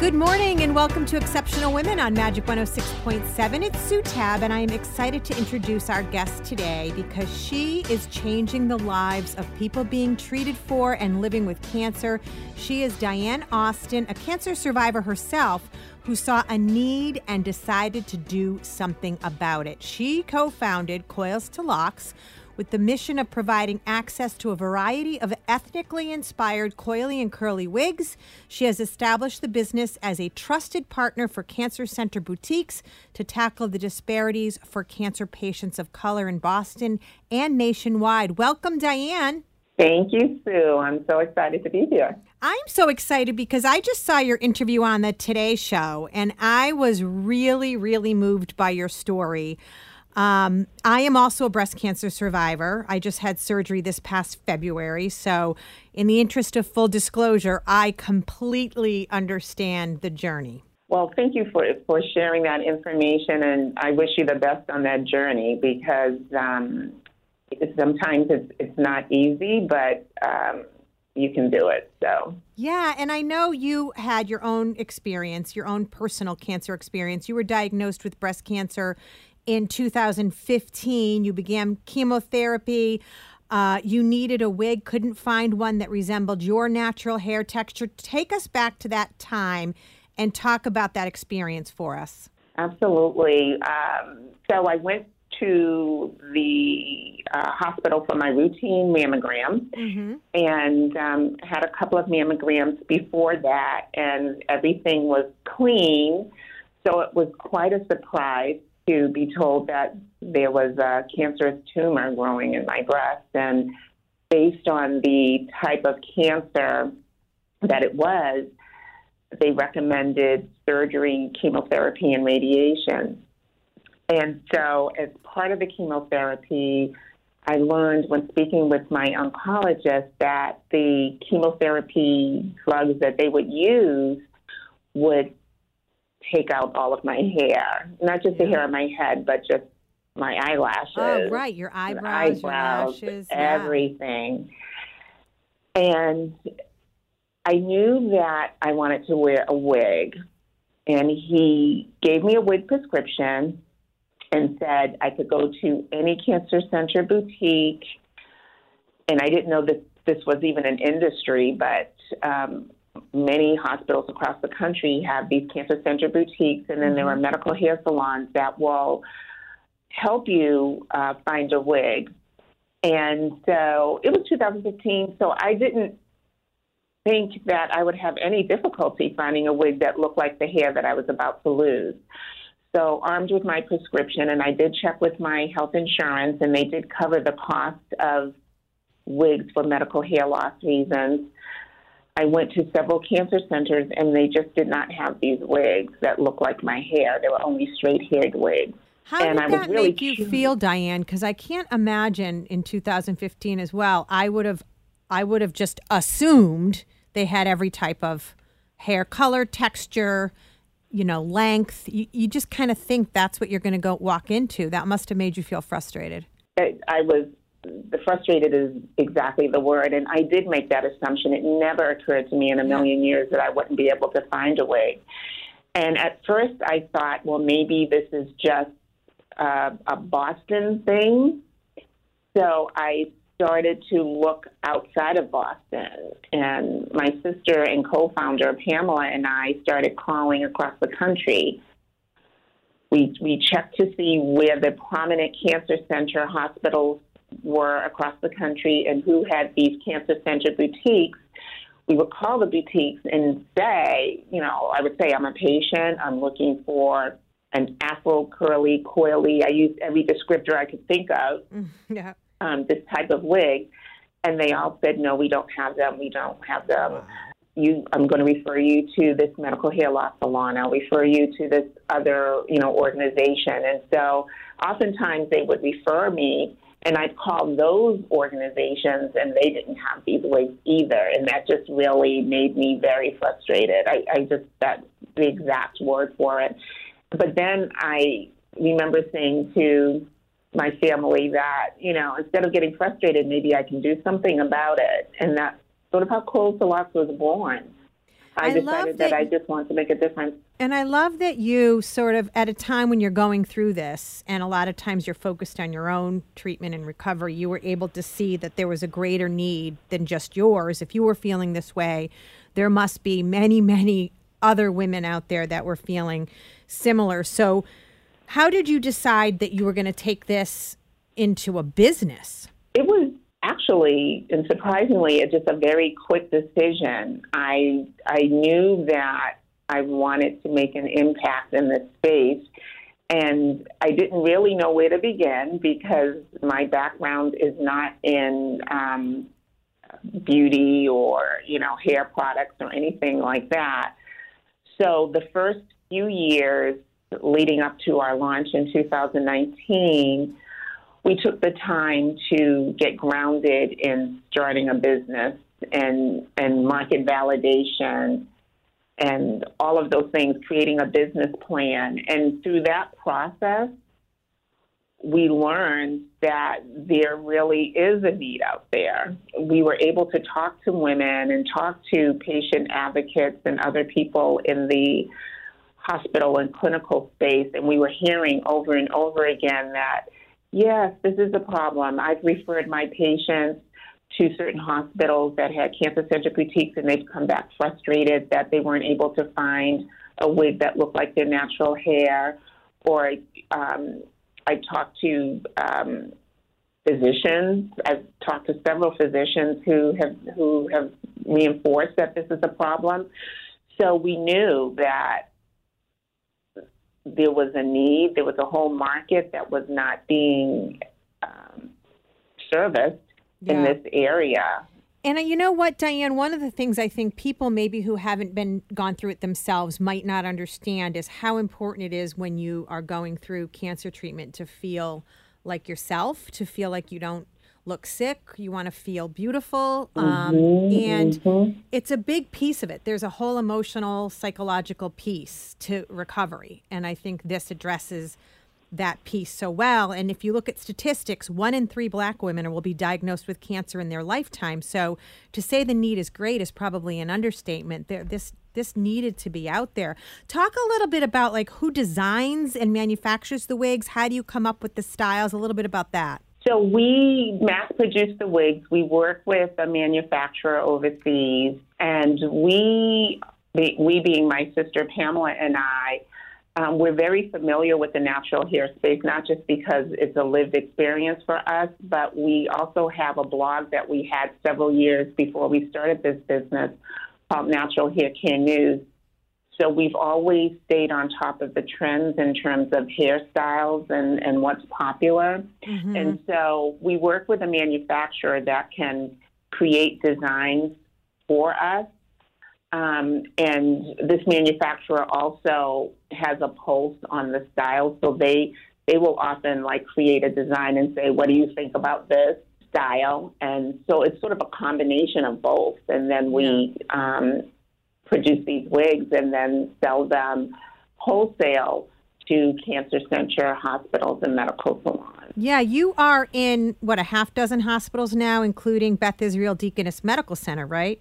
Good morning and welcome to Exceptional Women on Magic 106.7. It's Sue Tab, and I am excited to introduce our guest today because she is changing the lives of people being treated for and living with cancer. She is Dianne Austin, a cancer survivor herself who saw a need and decided to do something about it. She co founded Coils to Locs with the mission of providing access to a variety of ethnically inspired coily and curly wigs. She has established the business as a trusted partner for cancer center boutiques to tackle the disparities for cancer patients of color in Boston and nationwide. Welcome, Dianne. Thank you, Sue. I'm so excited to be here. I'm so excited because I just saw your interview on the Today Show and I was really, really moved by your story. Um, I am also a breast cancer survivor. I just had surgery this past February. So, in the interest of full disclosure, I completely understand the journey. Well, thank you for for sharing that information, and I wish you the best on that journey because um, sometimes it's it's not easy, but um, you can do it. So yeah, and I know you had your own experience, your own personal cancer experience. You were diagnosed with breast cancer in 2015. You began chemotherapy. Uh, you needed a wig, couldn't find one that resembled your natural hair texture. Take us back to that time and talk about that experience for us. Absolutely. Um, so I went to the uh, hospital for my routine mammogram mm-hmm. and um, had a couple of mammograms before that, and everything was clean. So it was quite a surprise to be told that there was a cancerous tumor growing in my breast. And based on the type of cancer that it was, they recommended surgery, chemotherapy, and radiation. And so, as part of the chemotherapy, I learned when speaking with my oncologist that the chemotherapy drugs that they would use would take out all of my hair, not just the hair on my head, but just my eyelashes. Oh, right, your eyebrows, eyebrows your lashes, everything. Yeah. And I knew that I wanted to wear a wig, and he gave me a wig prescription and said I could go to any cancer center boutique. And I didn't know that this was even an industry, but um, many hospitals across the country have these cancer center boutiques, and then mm-hmm. there are medical hair salons that will help you uh, find a wig. And so it was 2015, so I didn't think that I would have any difficulty finding a wig that looked like the hair that I was about to lose. So, armed with my prescription, and I did check with my health insurance, and they did cover the cost of wigs for medical hair loss reasons. I went to several cancer centers and they just did not have these wigs that looked like my hair. They were only straight haired wigs. How and did I that really make you feel, Dianne? Because I can't imagine in 2015 as well. I would have, I would have just assumed they had every type of hair color, texture, you know, length. You, you just kind of think that's what you're going to go walk into. That must have made you feel frustrated. I, I was frustrated is exactly the word. And I did make that assumption. It never occurred to me in a million years that I wouldn't be able to find a way. And at first, I thought, well, maybe this is just uh, a Boston thing. So I started to look outside of Boston. And my sister and co founder, Pamela, and I started calling across the country. We, we checked to see where the prominent cancer center hospitals were across the country and who had these cancer center boutiques. We would call the boutiques and say, you know, I would say, I'm a patient, I'm looking for an afro curly, coily. I used every descriptor I could think of. Yeah. Um, this type of wig, and they all said, "No, we don't have them. We don't have them." You, I'm going to refer you to this medical hair loss salon. I'll refer you to this other, you know, organization. And so, oftentimes they would refer me, and I'd call those organizations, and they didn't have these wigs either. And that just really made me very frustrated. I, I just that's the exact word for it. But then I remember saying to my family that, you know, instead of getting frustrated, maybe I can do something about it. And that's sort of how Coils to Locs was born. I, I decided that, that I just want to make a difference. And I love that you sort of, at a time when you're going through this, and a lot of times you're focused on your own treatment and recovery, you were able to see that there was a greater need than just yours. If you were feeling this way, there must be many, many other women out there that were feeling similar. So, how did you decide that you were going to take this into a business? It was actually, and surprisingly, it's just a very quick decision. I I knew that I wanted to make an impact in this space, and I didn't really know where to begin because my background is not in um, beauty or you know hair products or anything like that. So the first few years leading up to our launch in 2019, we took the time to get grounded in starting a business and and market validation and all of those things, creating a business plan. And through that process, we learned that there really is a need out there. We were able to talk to women and talk to patient advocates and other people in the hospital and clinical space, and we were hearing over and over again that, yes, this is a problem. I've referred my patients to certain hospitals that had cancer center boutiques, and they've come back frustrated that they weren't able to find a wig that looked like their natural hair. Or um, I talked to um, physicians. I've talked to several physicians who have who have reinforced that this is a problem. So we knew that there was a need, there was a whole market that was not being um, serviced yeah. in this area. And uh, you know what, Dianne? One of the things I think people maybe who haven't been gone through it themselves might not understand is how important it is when you are going through cancer treatment to feel like yourself, to feel like you don't look sick, you want to feel beautiful. Um, mm-hmm, and mm-hmm. it's a big piece of it. There's a whole emotional, psychological piece to recovery. And I think this addresses that piece so well. And if you look at statistics, one in three black women will be diagnosed with cancer in their lifetime. So to say the need is great is probably an understatement. There, this this needed to be out there. Talk a little bit about like who designs and manufactures the wigs. How do you come up with the styles? A little bit about that. So we mass produce the wigs. We work with a manufacturer overseas, and we, we being my sister Pamela and I, um, we're very familiar with the natural hair space, not just because it's a lived experience for us, but we also have a blog that we had several years before we started this business called Natural Hair Care News. So we've always stayed on top of the trends in terms of hairstyles and, and what's popular. Mm-hmm. And so we work with a manufacturer that can create designs for us. Um, and this manufacturer also has a pulse on the style, so they they will often like create a design and say, "What do you think about this style?" And so it's sort of a combination of both. And then we um, produce these wigs and then sell them wholesale to cancer center hospitals and medical salons. Yeah, you are in what a half dozen hospitals now, including Beth Israel Deaconess Medical Center, right?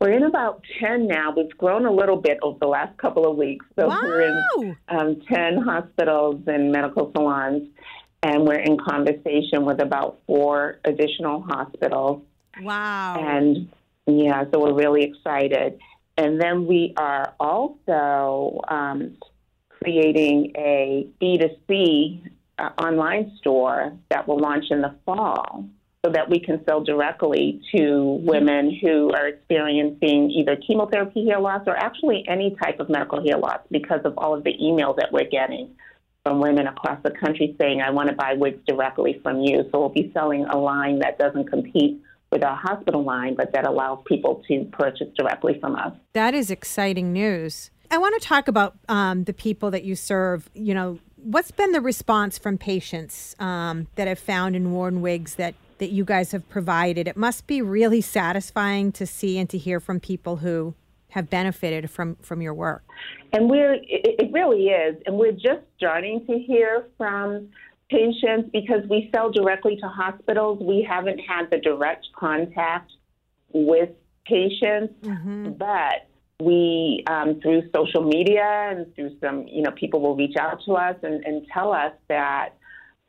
We're in about 10 now. We've grown a little bit over the last couple of weeks. So wow. we're in um, 10 hospitals and medical salons, and we're in conversation with about four additional hospitals. Wow. And yeah, so we're really excited. And then we are also um, creating a B2C uh, online store that will launch in the fall so that we can sell directly to women who are experiencing either chemotherapy hair loss or actually any type of medical hair loss because of all of the emails that we're getting from women across the country saying, I want to buy wigs directly from you. So we'll be selling a line that doesn't compete with our hospital line, but that allows people to purchase directly from us. That is exciting news. I want to talk about um, the people that you serve. You know, what's been the response from patients um, that have found in worn wigs that that you guys have provided? It must be really satisfying to see and to hear from people who have benefited from from your work. And we're it, it really is, and we're just starting to hear from patients because we sell directly to hospitals. We haven't had the direct contact with patients, mm-hmm. but we um, through social media and through some, you know, people will reach out to us and, and tell us that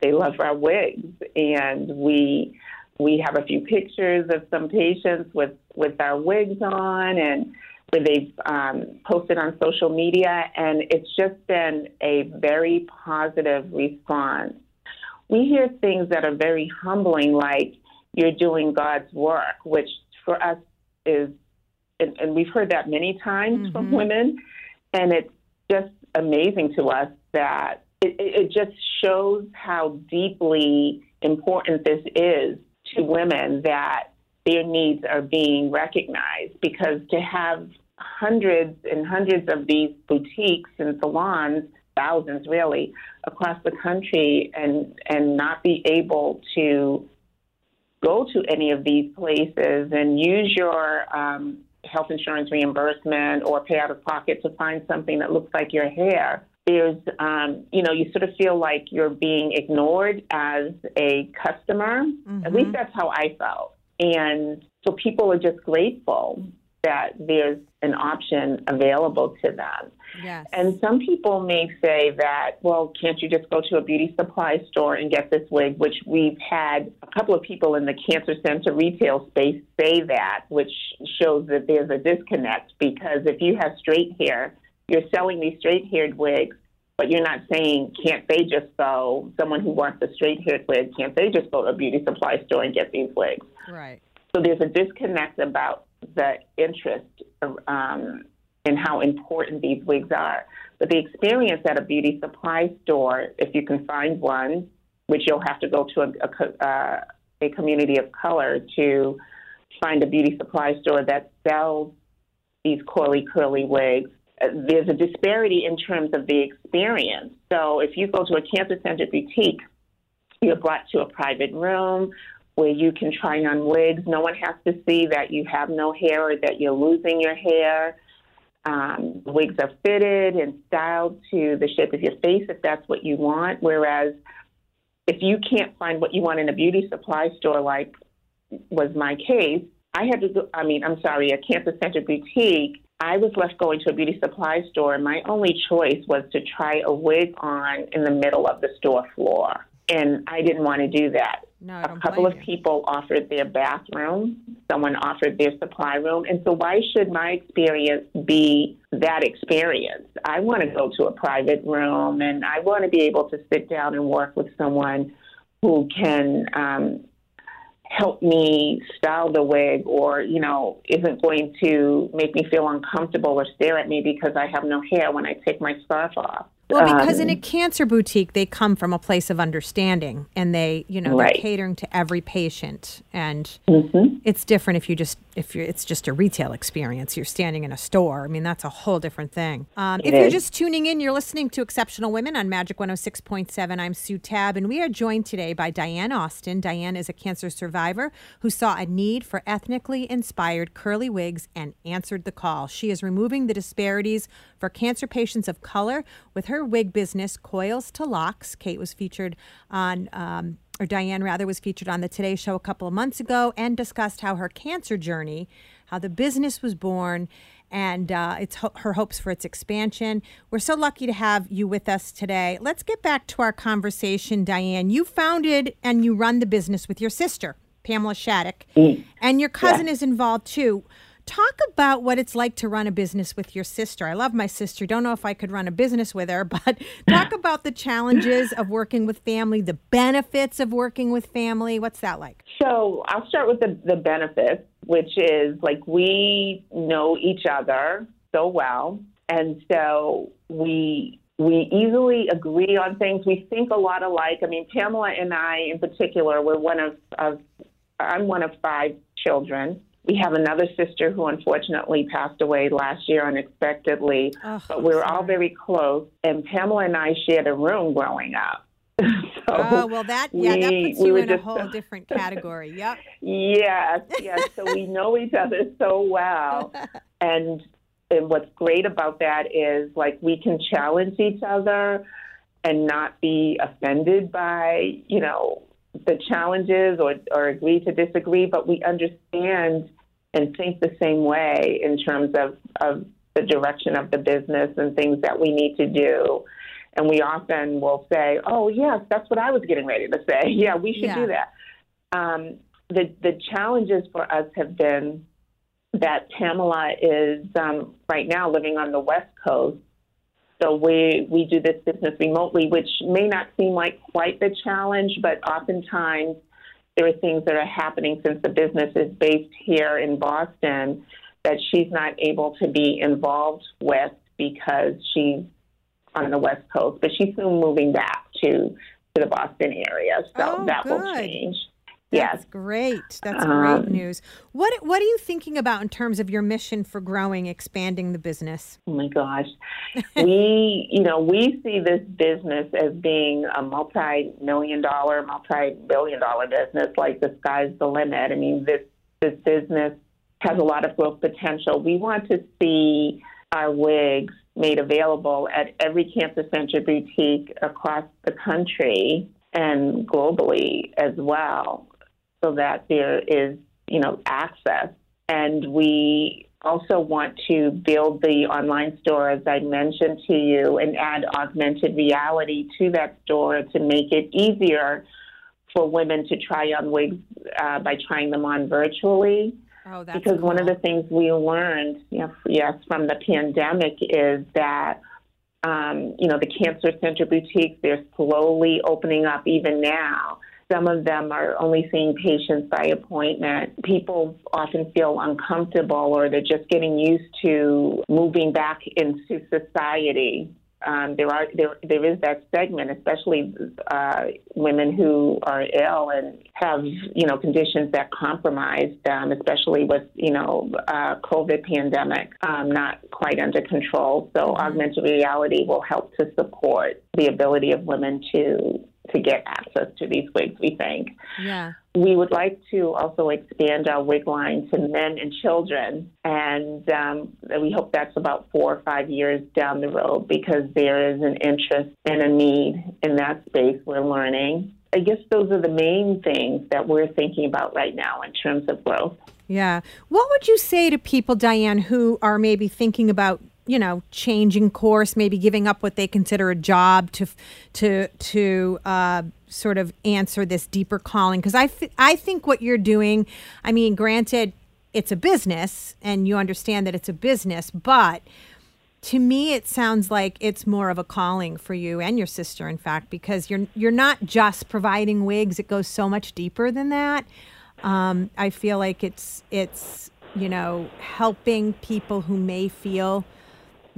they love our wigs, and we we have a few pictures of some patients with with our wigs on and where they've um, posted on social media, and it's just been a very positive response we hear things that are very humbling, like you're doing God's work, which for us is, and, and we've heard that many times mm-hmm. from women, and it's just amazing to us that it, it just shows how deeply important this is to women that their needs are being recognized because to have hundreds and hundreds of these boutiques and salons thousands really across the country and and not be able to go to any of these places and use your um, health insurance reimbursement or pay out of pocket to find something that looks like your hair there's um, you know you sort of feel like you're being ignored as a customer mm-hmm. at least mm-hmm. that's how i felt and so people are just grateful that there's an option available to them. Yes. And some people may say that, well, can't you just go to a beauty supply store and get this wig? Which we've had a couple of people in the cancer center retail space say that, which shows that there's a disconnect because if you have straight hair, you're selling these straight haired wigs, but you're not saying, can't they just go, someone who wants a straight haired wig, can't they just go to a beauty supply store and get these wigs? Right. So there's a disconnect about the interest um, in how important these wigs are. But the experience at a beauty supply store, if you can find one, which you'll have to go to a, a, uh, a community of color to find a beauty supply store that sells these curly, curly wigs. Uh, there's a disparity in terms of the experience. So if you go to a cancer center boutique, you're brought to a private room where you can try on wigs. No one has to see that you have no hair or that you're losing your hair. Um, wigs are fitted and styled to the shape of your face if that's what you want. Whereas if you can't find what you want in a beauty supply store, like was my case, I had to go, I mean, I'm sorry, a cancer center boutique. I was left going to a beauty supply store, and my only choice was to try a wig on in the middle of the store floor. And I didn't want to do that. No, a couple of you. people offered their bathroom, someone offered their supply room. And so, why should my experience be that experience? I want to go to a private room and I want to be able to sit down and work with someone who can um, help me style the wig or, you know, isn't going to make me feel uncomfortable or stare at me because I have no hair when I take my scarf off. Well, because um, in a um, cancer boutique, they come from a place of understanding, and they, you know, right. they're catering to every patient, and mm-hmm. it's different if you just if you're it's just a retail experience. You're standing in a store. I mean, that's a whole different thing. Um, if is. you're just tuning in, you're listening to Exceptional Women on Magic 106.7. I'm Sue Tabb, and we are joined today by Dianne Austin. Dianne is a cancer survivor who saw a need for ethnically inspired curly wigs and answered the call. She is removing the disparities for cancer patients of color with her her wig business, Coils to Locs. Kate was featured on, um, or Dianne rather, was featured on the Today Show a couple of months ago and discussed how her cancer journey, how the business was born, and uh, it's ho- her hopes for its expansion. We're so lucky to have you with us today. Let's get back to our conversation, Dianne. You founded and you run the business with your sister, Pamela Shattuck, Mm. and your cousin is involved too. Talk about what it's like to run a business with your sister. I love my sister. Don't know if I could run a business with her, but talk about the challenges of working with family, the benefits of working with family. What's that like? So I'll start with the, the benefits, which is like we know each other so well. And so we we easily agree on things. We think a lot alike. I mean, Pamela and I, in particular, we're one of, of I'm one of five children. We have another sister who unfortunately passed away last year unexpectedly, Oh, but we were all very close. And Pamela and I shared a room growing up. so, Oh, well, that, yeah, that puts you in a whole different category. Yep. Yes, yes. So we know each other so well. And, and what's great about that is like we can challenge each other and not be offended by, you know, the challenges or, or agree to disagree, but we understand and think the same way in terms of, of the direction of the business and things that we need to do. And we often will say, oh, yes, that's what I was getting ready to say. Yeah, we should Yeah. do that. Um, the, the challenges for us have been that Pamela is um, right now living on the West Coast. So we, we do this business remotely, which may not seem like quite the challenge, but oftentimes there are things that are happening since the business is based here in Boston that she's not able to be involved with because she's on the West Coast. But she's soon moving back to, to the Boston area, so Oh, that will change. That's Yes. great. That's Um, great news. What What are you thinking about in terms of your mission for growing, expanding the business? Oh my gosh. we, you know, we see this business as being a multi-million dollar, multi-billion dollar business. Like the sky's the limit. I mean, this this business has a lot of growth potential. We want to see our wigs made available at every cancer center boutique across the country and globally as well, so that there is, you know, access. And we also want to build the online store, as I mentioned to you, and add augmented reality to that store to make it easier for women to try on wigs uh, by trying them on virtually. Oh, that's because one of the things we learned, you know, yes, from the pandemic is that, um, you know, the cancer center boutiques, they're slowly opening up even now. Some of them are only seeing patients by appointment. People often feel uncomfortable or they're just getting used to moving back into society. Um, there are there there is that segment, especially uh, women who are ill and have you know conditions that compromise them, especially with you know uh, COVID pandemic um, not quite under control. So augmented reality will help to support the ability of women to to get access to these wigs. We think. Yeah. We would like to also expand our wig line to men and children, and um, we hope that's about four or five years down the road because there is an interest and a need in that space. We're learning. I guess those are the main things that we're thinking about right now in terms of growth. Yeah. What would you say to people, Dianne, who are maybe thinking about, you know, changing course, maybe giving up what they consider a job to, to, to uh, sort of answer this deeper calling? Because I, f- I think what you're doing, I mean, granted, it's a business, and you understand that it's a business, but to me it sounds like it's more of a calling for you and your sister in fact because you're you're not just providing wigs it goes so much deeper than that um, i feel like it's it's you know helping people who may feel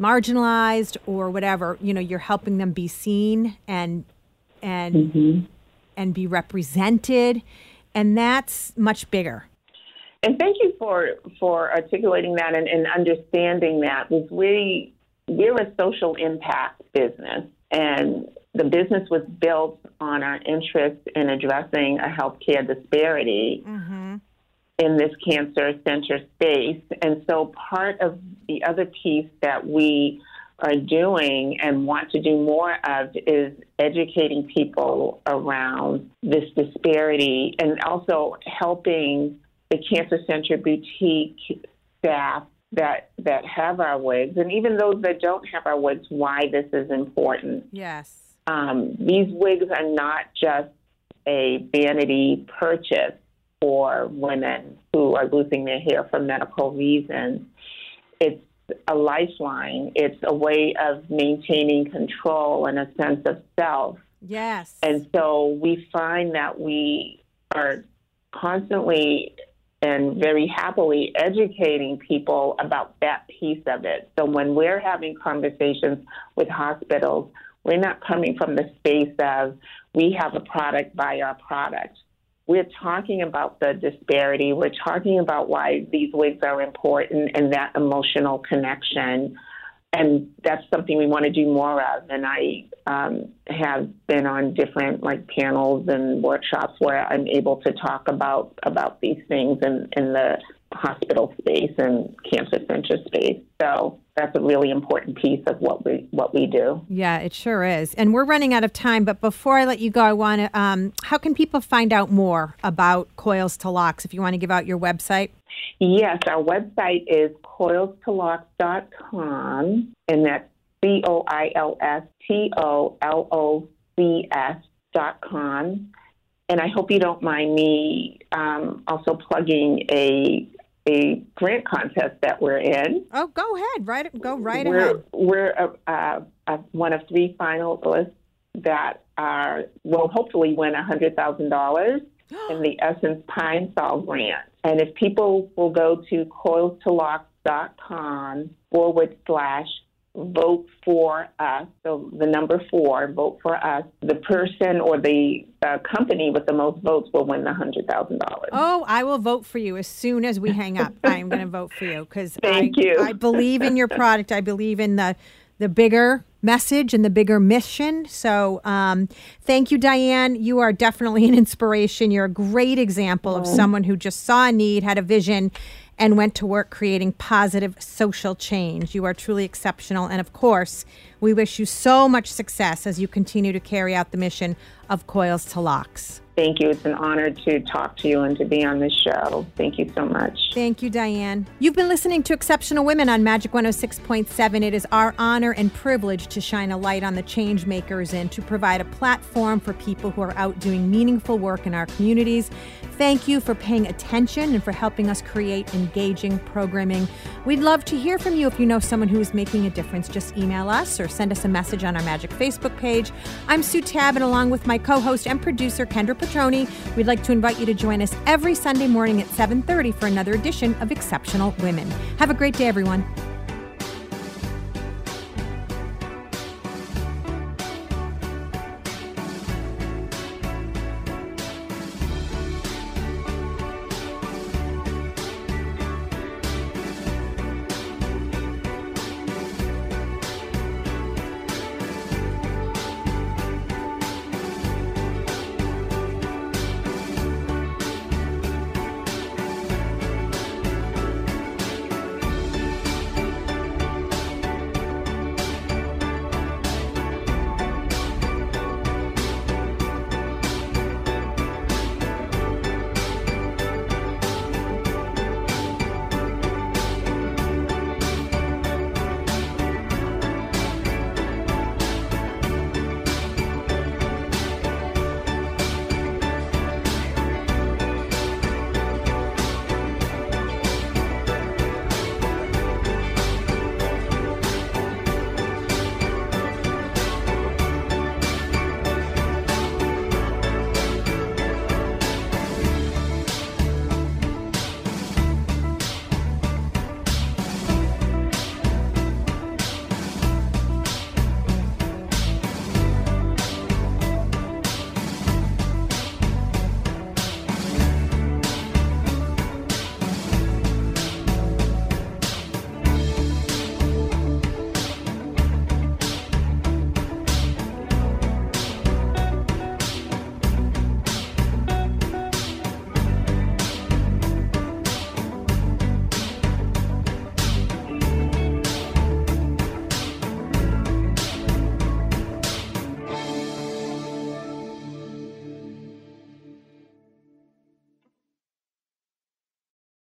marginalized or whatever you know you're helping them be seen and and mm-hmm. and be represented. And that's much bigger. And thank you for, for articulating that and, and understanding that because we, we're a social impact business and the business was built on our interest in addressing a healthcare disparity mm-hmm. In this cancer center space. And so part of the other piece that we are doing and want to do more of is educating people around this disparity and also helping the Cancer Center boutique staff that that have our wigs and even those that don't have our wigs why this is important. Yes. Um, these wigs are not just a vanity purchase for women who are losing their hair for medical reasons. It's a lifeline. It's a way of maintaining control and a sense of self. Yes. And so we find that we are constantly and very happily educating people about that piece of it. So when we're having conversations with hospitals, we're not coming from the space of we have a product, buy our product. We're talking about the disparity. We're talking about why these wigs are important and that emotional connection. And that's something we want to do more of. And I um, have been on different like panels and workshops where I'm able to talk about about these things in, in the hospital space and cancer center space. So that's a really important piece of what we what we do. Yeah, it sure is. And we're running out of time, but before I let you go, I want to. Um, how can people find out more about Coils to Locs? If you want to give out your website. Yes, our website is coilstolocs.com, and that's C O I L S T O L O C S dot com. And I hope you don't mind me um, also plugging a a grant contest that we're in. Oh, go ahead. Right, go right we're, ahead. We're a, a, a one of three finalists that are will hopefully win hundred thousand dollars in the Essence Pine Sol grant. And if people will go to coilstolocs.com forward slash vote for us, so the number four, vote for us, the person or the uh, company with the most votes will win the $100,000. Oh, I will vote for you as soon as we hang up. I am going to vote for you because Thank I, you. I believe in your product. I believe in the the bigger message and the bigger mission. So, um, thank you, Dianne. You are definitely an inspiration. You're a great example of someone who just saw a need, had a vision, and went to work creating positive social change. You are truly exceptional. And of course, we wish you so much success as you continue to carry out the mission of Coils to Locs. Thank you. It's an honor to talk to you and to be on this show. Thank you so much. Thank you, Dianne. You've been listening to Exceptional Women on Magic 106.7. It is our honor and privilege to shine a light on the change makers and to provide a platform for people who are out doing meaningful work in our communities. Thank you for paying attention and for helping us create engaging programming. We'd love to hear from you if you know someone who is making a difference. Just email us or send us a message on our Magic Facebook page. I'm Sue Tab, and along with my co-host and producer Kendra Petroni, we'd like to invite you to join us every Sunday morning at 7:30 for another edition of Exceptional Women. Have a great day, everyone.